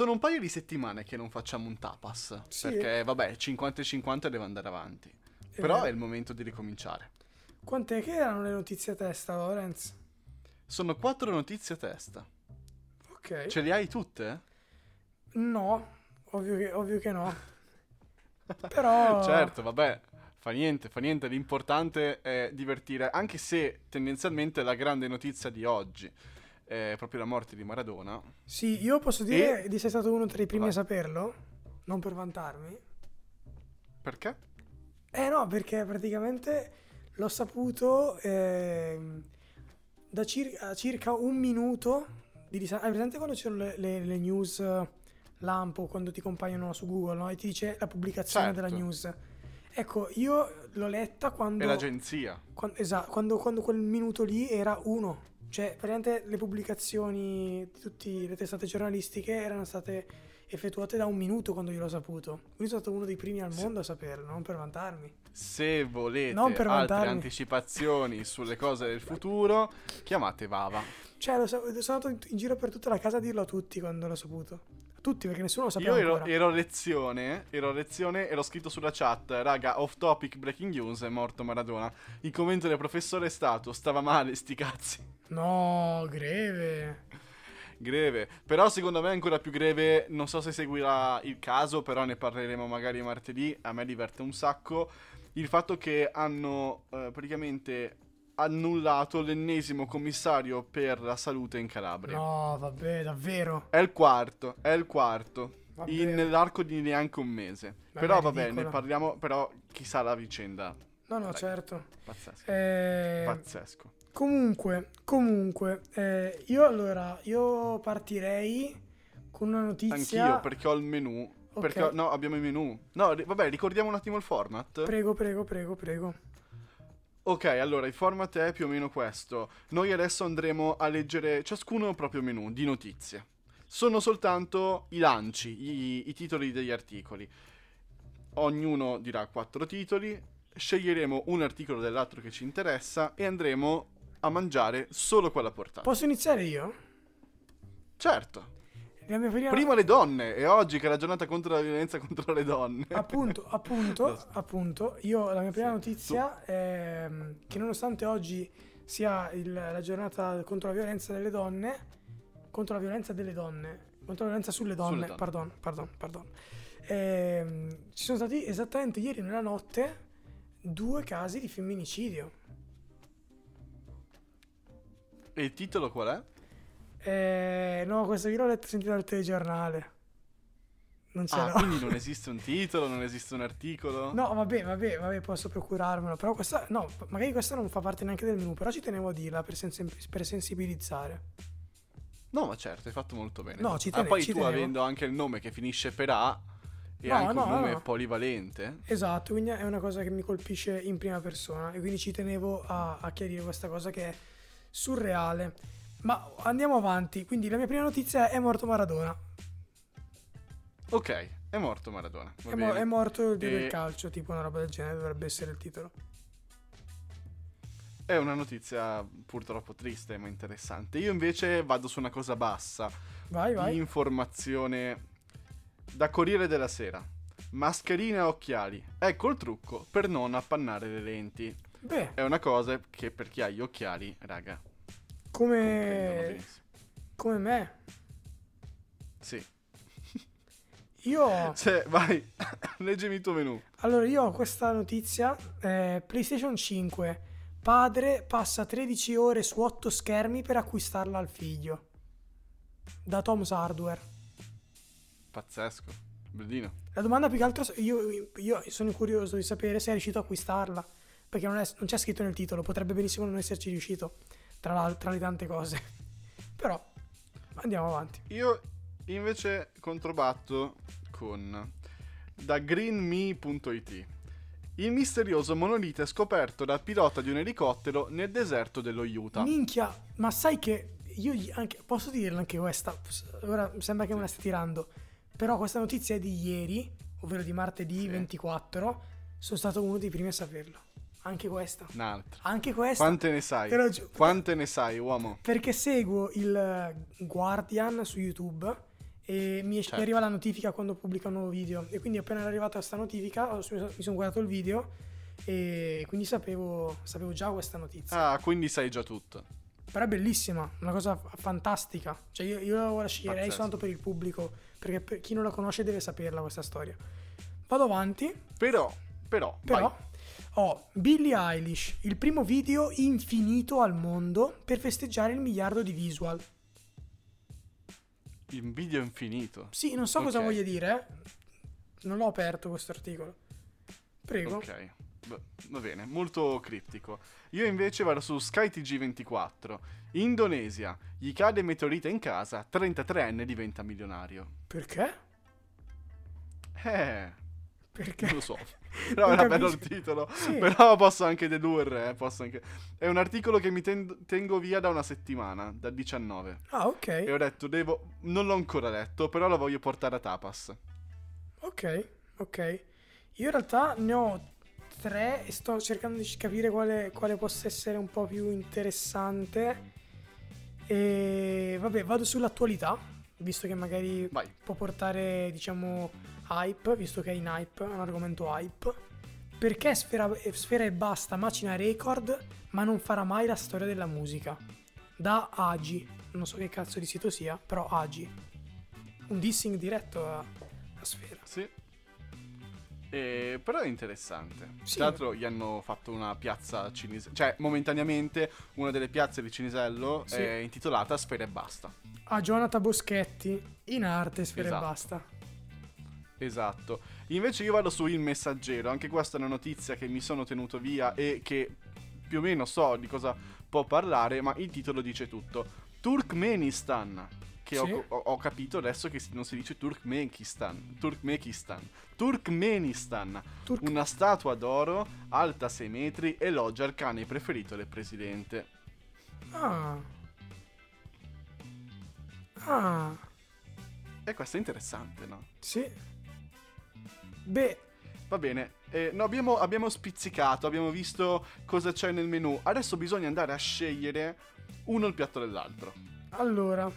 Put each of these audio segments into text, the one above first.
Sono un paio di settimane che non facciamo un tapas. Sì. Perché, vabbè, 50 e 50 deve andare avanti. Però è il momento di ricominciare. Quant'è che erano le notizie a testa, Lorenz? Sono quattro notizie a testa. Ok. Ce le hai tutte? No, ovvio che, ovvio che no. Però... Certo, vabbè. Fa niente, fa niente. L'importante è divertire. Anche se tendenzialmente la grande notizia di oggi è proprio la morte di Maradona. Sì, io posso dire E- di essere stato uno tra i primi Vai. a saperlo, non per vantarmi. Perché? Eh no, perché praticamente l'ho saputo ehm, da cir- circa un minuto di distanza. Hai presente quando c'erano le, le- le news eh, lampo, quando ti compaiono su Google, no? E ti dice la pubblicazione Certo. della news. Ecco, io l'ho letta quando... È l'agenzia. Quan- esatto, quando, quando quel minuto lì era uno. Cioè, praticamente le pubblicazioni di tutte le testate giornalistiche erano state effettuate da un minuto quando io l'ho saputo. Quindi sono stato uno dei primi al mondo a saperlo, non per vantarmi. Se volete Non per altre vantarmi. anticipazioni sulle cose del futuro, chiamate Vava. Cioè, so- sono andato in, in giro per tutta la casa a dirlo a tutti quando l'ho saputo. Tutti, perché nessuno lo sapeva Io ero, ero a lezione, ero a lezione e l'ho scritto sulla chat, raga, off topic breaking news, è morto Maradona. Il commento del professore è stato, stava male, sti cazzi. No, greve. Greve. Però secondo me è ancora più greve, non so se seguirà il caso, però ne parleremo magari martedì, a me diverte un sacco, il fatto che hanno eh, praticamente annullato l'ennesimo commissario per la salute in Calabria. No, vabbè, davvero. È il quarto, è il quarto. Vabbè. In, nell'arco di neanche un mese. Vabbè, però vabbè, ne parliamo, però chissà la vicenda. No, no, Dai. certo. Pazzesco. Eh, Pazzesco. Comunque, comunque, eh, io allora, io partirei con una notizia. Anch'io perché ho il menu. Ok. Perché no, abbiamo i menu. No, vabbè, ricordiamo un attimo il format. Prego, prego, prego, prego. Ok, allora il format è più o meno questo. Noi adesso andremo a leggere ciascuno il proprio menu di notizie. Sono soltanto i lanci, i, i titoli degli articoli. Ognuno dirà quattro titoli, sceglieremo un articolo dell'altro che ci interessa e andremo a mangiare solo quella portata. Posso iniziare io? certo. Prima... Prima le donne, e oggi che è la giornata contro la violenza contro le donne. Appunto, appunto, appunto, io la mia prima Sì, notizia è mm, che nonostante oggi sia il- la giornata contro la violenza delle donne, contro la violenza delle donne, contro la violenza sulle donne, Sulle donne. pardon, pardon, pardon, ehm, ci sono stati esattamente ieri nella notte due casi di femminicidio. E il titolo qual è? Eh, no, questo io l'ho letto sentito dal telegiornale. Non ce Ah, l'ho. quindi non esiste un titolo, non esiste un articolo? No, vabbè, vabbè, vabbè, posso procurarmelo. Però questa, no, magari questa non fa parte neanche del menu. Però ci tenevo a dirla per, sensi- per sensibilizzare. No, ma certo, hai fatto molto bene. No, ci ah, tene- poi ci tu tenevo. avendo anche il nome che finisce per A e No, anche no, un nome no. polivalente. Esatto, quindi è una cosa che mi colpisce in prima persona. E quindi ci tenevo a, a chiarire questa cosa che è surreale. Ma andiamo avanti. Quindi la mia prima notizia è morto Maradona. Ok, è morto Maradona. È, mo- è morto il dio E- del calcio, tipo una roba del genere, dovrebbe essere il titolo. È una notizia purtroppo triste ma interessante. Io invece vado su una cosa bassa. Vai, vai. informazione da Corriere della Sera. Mascherine e occhiali. Ecco il trucco per non appannare le lenti. Beh, È una cosa che per chi ha gli occhiali, raga, come, come me. Sì. Io... Se, vai, leggimi il tuo menu. Allora, io ho questa notizia. eh, PlayStation 5. Padre passa 13 ore su 8 schermi per acquistarla al figlio. Da Tom's Hardware. Pazzesco. Bellino. La domanda più che altro, io, io sono curioso di sapere se è riuscito a acquistarla. Perché non, è- non c'è scritto nel titolo, potrebbe benissimo non esserci riuscito. Tra, tra le tante cose. Però, andiamo avanti. Io invece controbatto con da greenme.it. Il misterioso monolite scoperto dal pilota di un elicottero nel deserto dello Utah. Minchia, ma sai che io anche, posso dirla anche questa? Ora sembra che me la stia tirando. Però questa notizia è di ieri, ovvero di martedì Sì. 24. Sono stato uno dei primi a saperlo. Anche questa. Un'altra. Anche questa. Quante ne sai? Giuro. Quante ne sai, uomo? Perché seguo il Guardian su YouTube e mi, Certo. mi arriva la notifica quando pubblica un nuovo video. E quindi appena era arrivata questa notifica mi sono guardato il video e quindi sapevo, sapevo già questa notizia. Ah, quindi sai già tutto. Però è bellissima, una cosa fantastica. Cioè io, io la sceglierei Pazzesco. soltanto per il pubblico, perché per chi non la conosce deve saperla questa storia. Vado avanti, Però, però, però. Ho Billie Eilish, il primo video infinito al mondo per festeggiare il miliardo di visual. in video infinito. Sì, non so cosa Ok. voglia dire, eh. non l'ho aperto questo articolo. Prego. Ok, va- va bene, molto criptico. Io invece vado su SkyTG24. Indonesia, gli cade meteorite in casa, 33enne diventa milionario. Perché? Eh, Perché? non lo so. Però Non era bello il capisco. titolo. Sì. Però posso anche dedurre, eh, posso anche... È un articolo che mi ten- tengo via da una settimana, da 19. Ah, ok. E ho detto, devo... Non l'ho ancora letto, però lo voglio portare a tapas. Ok, ok. Io in realtà ne ho tre e sto cercando di capire quale, quale possa essere un po' più interessante. E vabbè, vado sull'attualità, visto che magari Vai. può portare, diciamo, hype, visto che è in hype, è un argomento hype. Perché Sfera, Sfera e Basta macina record, ma non farà mai la storia della musica? Da Agi, non so che cazzo di sito sia, però Agi. Un dissing diretto a, a Sfera. Sì. Eh, però è interessante. Sì. Tra l'altro gli hanno fatto una piazza cinese, cioè momentaneamente una delle piazze di Cinisello Sì. è intitolata Sfera e Basta. A Jonathan Boschetti in arte Sfera Esatto. e basta. Esatto. Invece io vado su Il Messaggero, anche questa è una notizia che mi sono tenuto via e che più o meno so di cosa può parlare, ma il titolo dice tutto. Turkmenistan, che ho- Sì. ho, ho capito adesso che non si dice Turkmenistan, Turkmenistan, Turkmenistan, Turk- una statua d'oro alta 6 metri elogia il cane preferito del presidente. Ah. Ah, E questo è interessante, no? sì. Beh, Va bene, eh, no, abbiamo, abbiamo spizzicato, abbiamo visto cosa c'è nel menu. Adesso bisogna andare a scegliere uno il piatto dell'altro. allora,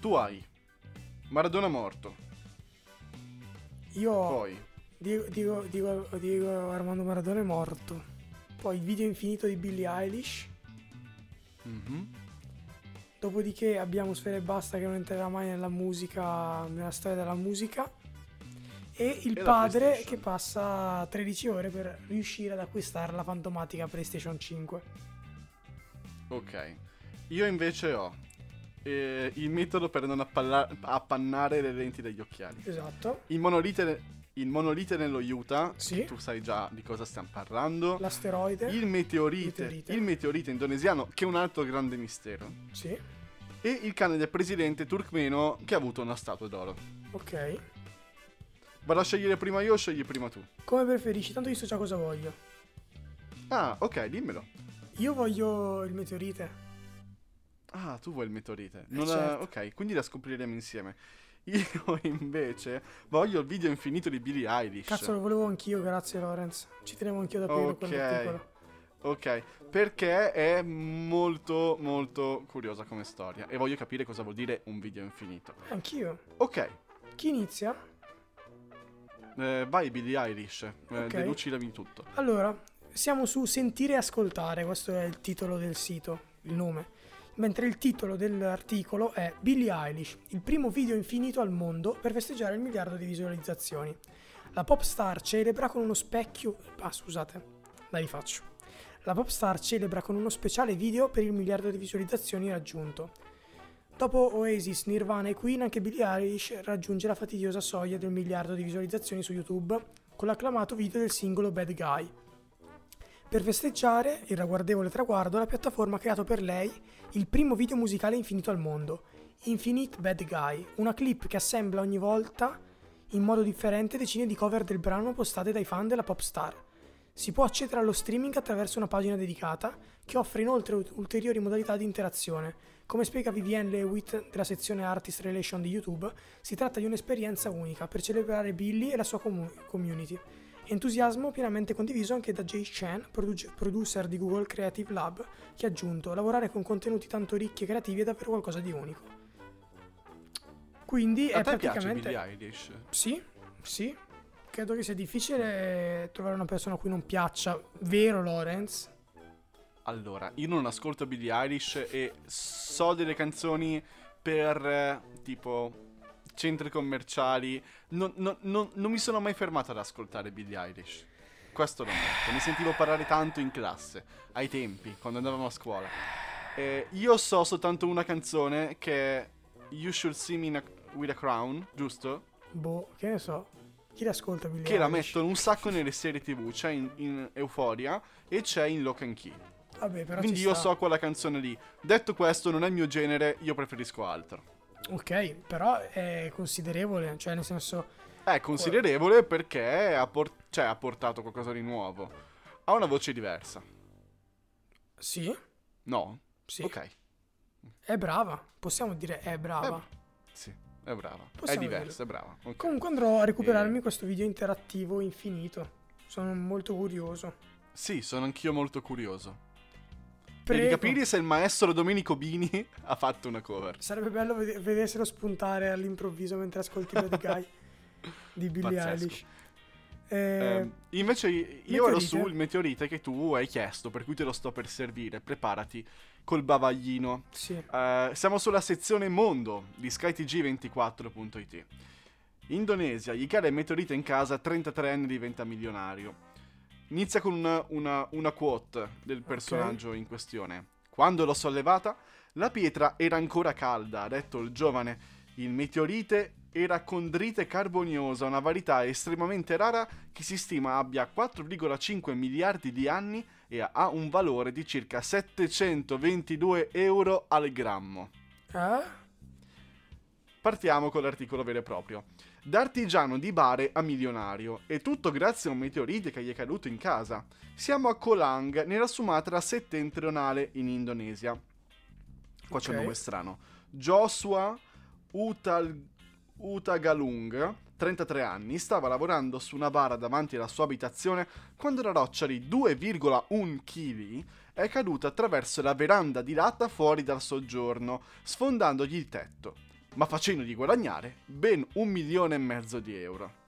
Tu hai Maradona morto, io ho poi Diego, Diego- Diego- Diego Armando Maradona è morto. Poi il video infinito di Billie Eilish. mhm, Dopodiché abbiamo Sfera e Basta che non entrerà mai nella musica, nella storia della musica. E il E padre che passa 13 ore per riuscire ad acquistare la fantomatica PlayStation 5. ok. Io invece ho eh, il metodo per non appalla- appannare le lenti degli occhiali. Esatto. Il monolite, il monolite nello Utah, Sì. tu sai già di cosa stiamo parlando. L'asteroide. Il meteorite, Meteorite. il meteorite indonesiano, che è un altro grande mistero. Sì. E il cane del presidente turkmeno che ha avuto una statua d'oro. Ok. Vado a scegliere prima io o scegli prima tu? Come preferisci? Tanto io so già cosa voglio. Ah, ok, dimmelo. Io voglio il meteorite. Ah, tu vuoi il meteorite. Non ha- certo. Ok, quindi la scopriremo insieme. Io invece voglio il video infinito di Billie Eilish. Cazzo, lo volevo anch'io, grazie Lorenz. Ci tenevo anch'io da aprire Ok. quell'articolo. Ok, perché è molto molto curiosa come storia e voglio capire cosa vuol dire un video infinito. Anch'io. Ok, Chi inizia? eh, vai Billie Eilish, eh, Ok. delucidami tutto. Allora, siamo su Sentire e Ascoltare, questo è il titolo del sito, il nome. Mentre il titolo dell'articolo è Billie Eilish, il primo video infinito al mondo per festeggiare il miliardo di visualizzazioni. La pop star celebra con uno specchio... Ah, scusate, la rifaccio. La pop star celebra con uno speciale video per il miliardo di visualizzazioni raggiunto. Dopo Oasis, Nirvana e Queen, anche Billie Eilish raggiunge la fastidiosa soglia del miliardo di visualizzazioni su YouTube con l'acclamato video del singolo Bad Guy. Per festeggiare il ragguardevole traguardo, la piattaforma ha creato per lei il primo video musicale infinito al mondo, Infinite Bad Guy, una clip che assembla ogni volta in modo differente decine di cover del brano postate dai fan della pop star. Si può accedere allo streaming attraverso una pagina dedicata che offre inoltre ulteriori modalità di interazione. Come spiega Vivienne Lewitt della sezione Artist Relation di YouTube, si tratta di un'esperienza unica per celebrare Billy e la sua comu- community. Entusiasmo pienamente condiviso anche da Jay Chen, produ- producer di Google Creative Lab, che ha aggiunto: Lavorare con contenuti tanto ricchi e creativi è davvero qualcosa di unico. Quindi A è te piace praticamente... Billie Eilish? Sì, sì. Credo che sia difficile trovare una persona a cui non piaccia, vero Lorenz? Allora, io non ascolto Billie Eilish e so delle canzoni per tipo centri commerciali. Non, non- non- non mi sono mai fermato ad ascoltare Billie Eilish. Questo lo ammetto. Ne sentivo parlare tanto in classe, ai tempi, quando andavamo a scuola. Eh, io so soltanto una canzone che è You Should See Me a- with a Crown, giusto? Boh, che ne so. Chi l'ascolta Billie Che la Eilish? mettono un sacco nelle serie tv. C'è in, in Euphoria e c'è in Lock and Key. Vabbè, Quindi io sta. so quella canzone lì. Detto questo, non è il mio genere, io preferisco altro. Ok, però è considerevole, cioè nel senso... È considerevole perché ha, por- cioè, ha portato qualcosa di nuovo. Ha una voce diversa. Sì, No? sì. Ok. È brava, possiamo dire è brava. Sì, è brava. Possiamo è diversa, è brava. ok. Comunque andrò a recuperarmi Eh. questo video interattivo infinito. Sono molto curioso. Sì, sono anch'io molto curioso. Prego. di capire se il maestro Domenico Bini ha fatto una cover. Sarebbe bello vede- vederselo spuntare all'improvviso mentre ascolti Bad Guy di Billie Pazzesco. Eilish. Eh, Eh, invece io ero meteorite? sul meteorite che tu hai chiesto, per cui te lo sto per servire. Preparati col bavaglino. sì. Eh, siamo sulla sezione mondo di skytg24.it. Indonesia, gli cade il meteorite in casa, 33enne diventa milionario. Inizia con una, una- una quote del personaggio in questione. Quando l'ho sollevata, la pietra era ancora calda, ha detto il giovane. Il meteorite era condrite carboniosa, una varietà estremamente rara che si stima abbia 4,5 miliardi di anni e ha un valore di circa 722 euro al grammo. Eh? Partiamo con l'articolo vero e proprio. Da artigiano di bare a milionario, e tutto grazie a un meteorite che gli è caduto in casa. Siamo a Kolang, nella Sumatra settentrionale in Indonesia. Qua c'è Ok. un nome strano. Joshua Utal- Utagalung, 33 anni, stava lavorando su una bara davanti alla sua abitazione quando la roccia di 2,1 kg è caduta attraverso la veranda di latta fuori dal soggiorno, sfondandogli il tetto, ma facendogli guadagnare ben un milione e mezzo di euro.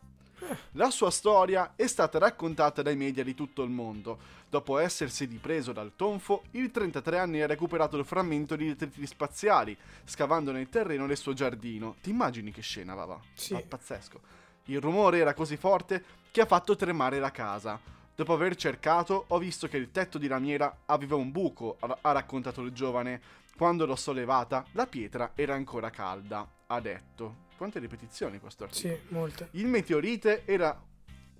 La sua storia è stata raccontata dai media di tutto il mondo. Dopo essersi ripreso dal tonfo, il 33 anni ha recuperato il frammento di detriti spaziali, scavando nel terreno del suo giardino. Ti immagini che scena, va? Sì. Ah, pazzesco. Il rumore era così forte che ha fatto tremare la casa. Dopo aver cercato, ho visto che il tetto di lamiera aveva un buco, ha raccontato il giovane. Quando l'ho sollevata, la pietra era ancora calda, ha detto. Quante ripetizioni questo articolo? Sì, molte. Il meteorite era,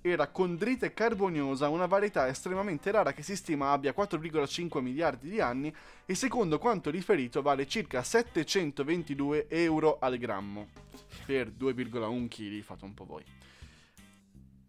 era condrite carboniosa, una varietà estremamente rara che si stima abbia 4,5 miliardi di anni e secondo quanto riferito vale circa 722 euro al grammo. Per 2,1 kg, fate un po' voi.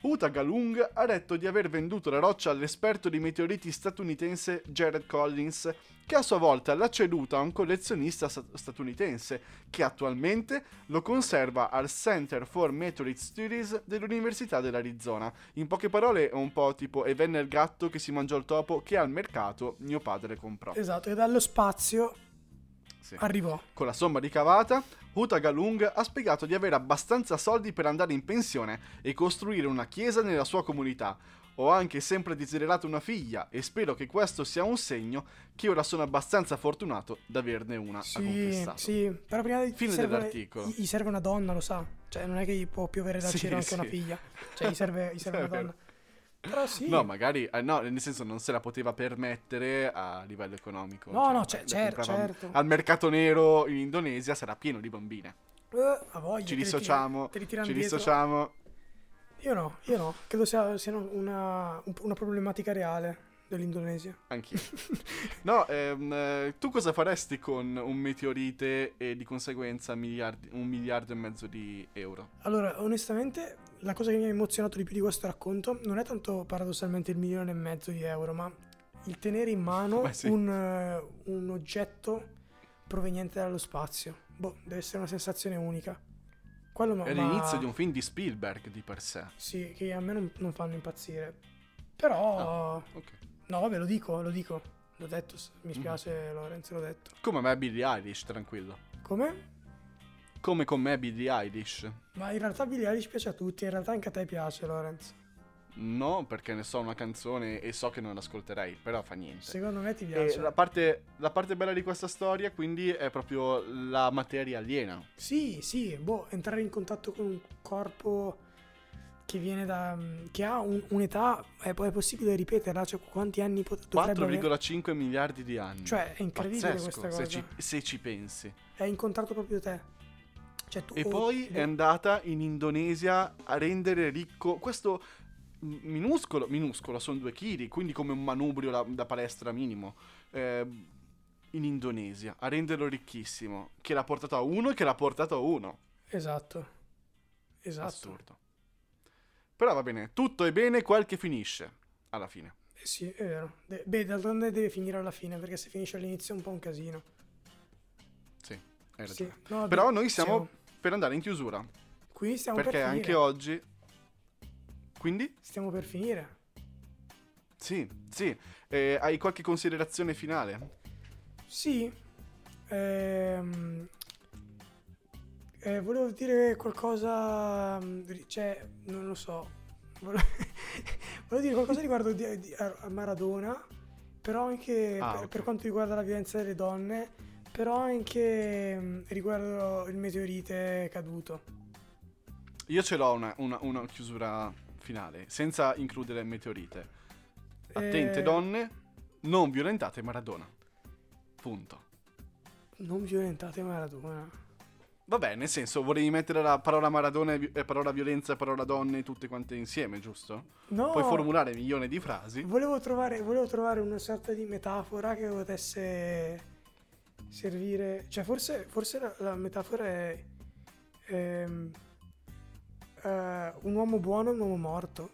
Uta Galung ha detto di aver venduto la roccia all'esperto di meteoriti statunitense Jared Collins, che a sua volta l'ha ceduta a un collezionista sta- statunitense, che attualmente lo conserva al Center for Meteorite Studies dell'Università dell'Arizona. In poche parole è un po' tipo e venne il gatto che si mangiò il topo che al mercato mio padre comprò. Esatto, e dallo spazio Sì. arrivò. Con la somma ricavata, Uta Galung ha spiegato di avere abbastanza soldi per andare in pensione e costruire una chiesa nella sua comunità. Ho anche sempre desiderato una figlia e spero che questo sia un segno che ora sono abbastanza fortunato da averne una, Sì, sì, però prima di Fine serve- dell'articolo. Gli, serve una donna, lo sa. Cioè, non è che gli può piovere dal Sì, cielo anche sì. una figlia. Cioè, gli serve, gli serve una donna. Però sì. No, magari, eh, no, nel senso non se la poteva permettere a livello economico. No, no, le ce- cer- comprava certo. Al mercato nero in Indonesia sarà pieno di bambine. A voglia, Ci tira- dissociamo, li ci dissociamo. Io no, io no. Credo sia, sia una, un- una problematica reale dell'Indonesia. Anch'io. No, ehm, eh, tu cosa faresti con un meteorite e di conseguenza miliardi- un miliardo e mezzo di euro? Allora, onestamente, la cosa che mi ha emozionato di più di questo racconto non è tanto paradossalmente il milione e mezzo di euro, ma il tenere in mano sì. un, eh, un oggetto proveniente dallo spazio. Boh, deve essere una sensazione unica. Quello ma, È ma- l'inizio di un film di Spielberg di per sé. Sì, che a me non, non fanno impazzire. Però... Ok. No, vabbè, lo dico, lo dico. L'ho detto, mi Mhm. spiace Lorenzo, l'ho detto. Come me Billie Eilish, tranquillo. Come? Come con me Billie Eilish. Ma in realtà Billie Eilish piace a tutti, in realtà anche a te piace, Lorenz. No, perché ne so una canzone e so che non l'ascolterei, però fa niente. Secondo me ti piace. la parte, la parte bella di questa storia, quindi, è proprio la materia aliena. Sì, sì, boh, entrare in contatto con un corpo che viene da... che ha un- un'età, è, è possibile ripeterla? Cioè, quanti anni pot- dovrebbe avere? 4,5 miliardi di anni. Cioè, è incredibile Pazzesco, questa se cosa. ci, se ci pensi. È incontrato proprio te. Cioè, tu, E poi è andata in Indonesia a rendere ricco questo minuscolo, minuscolo, sono due chili, quindi come un manubrio da, da palestra minimo. eh, in Indonesia a renderlo ricchissimo. Che l'ha portato a uno e che l'ha portato a uno. Esatto. Esatto. Assurdo. Però va bene, tutto è bene quel che finisce. Alla fine. Eh sì, è vero. De- beh, d'altronde deve finire alla fine, perché se finisce all'inizio è un po' un casino. Sì. No, Però noi siamo per andare in chiusura. Qui stiamo perché per anche oggi. Quindi? Stiamo per finire. Sì, sì. Eh, hai qualche considerazione finale? Sì. Ehm, eh, volevo dire qualcosa. mm, Cioè, non lo so. Volevo, volevo dire qualcosa riguardo di, di- a Maradona. Però anche Ah, per, ok. per quanto riguarda la violenza delle donne. Però anche mm, riguardo il meteorite caduto. Io ce l'ho una, una- una chiusura finale, senza includere meteorite. Attente Eh, donne, non violentate Maradona. Punto. Non violentate Maradona. Vabbè, nel senso, volevi mettere la parola Maradona e e parola violenza e parola donne tutte quante insieme, giusto? No. Puoi formulare milioni di frasi. Volevo trovare, volevo trovare una sorta di metafora che potesse servire. Cioè, forse, forse la, la metafora è. ehm, eh, un uomo buono e un uomo morto.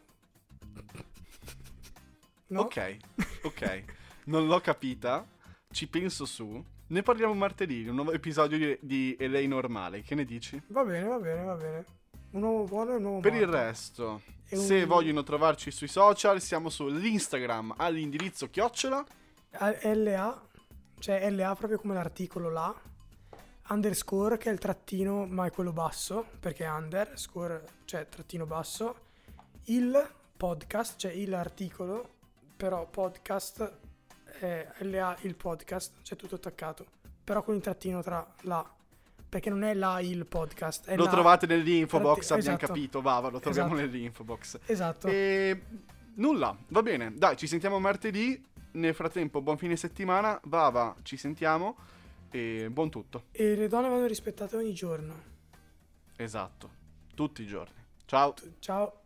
No? Ok, ok. non l'ho capita, ci penso su. Ne parliamo martedì, un nuovo episodio di, di LA Normale. Che ne dici? Va bene, va bene, va bene. Un uomo buono e un uomo Per il morto. resto, E se un- vogliono trovarci sui social, siamo sull'Instagram all'indirizzo chiocciola. LA, cioè LA proprio come l'articolo là, underscore che è il trattino ma è quello basso, perché under, score, cioè trattino basso, il podcast, cioè il articolo, però podcast è LA il podcast, c'è tutto attaccato, però con il trattino tra la, perché non è là il podcast, Lo là- trovate nell'info box, Tratti- abbiamo esatto. capito. Va, va, lo troviamo Esatto. nell'info box. Esatto. E nulla, va bene. Dai, ci sentiamo martedì. Nel frattempo, buon fine settimana. Va, va, ci sentiamo. E buon tutto. E le donne vanno rispettate ogni giorno. Esatto. Tutti i giorni. Ciao. Ciao.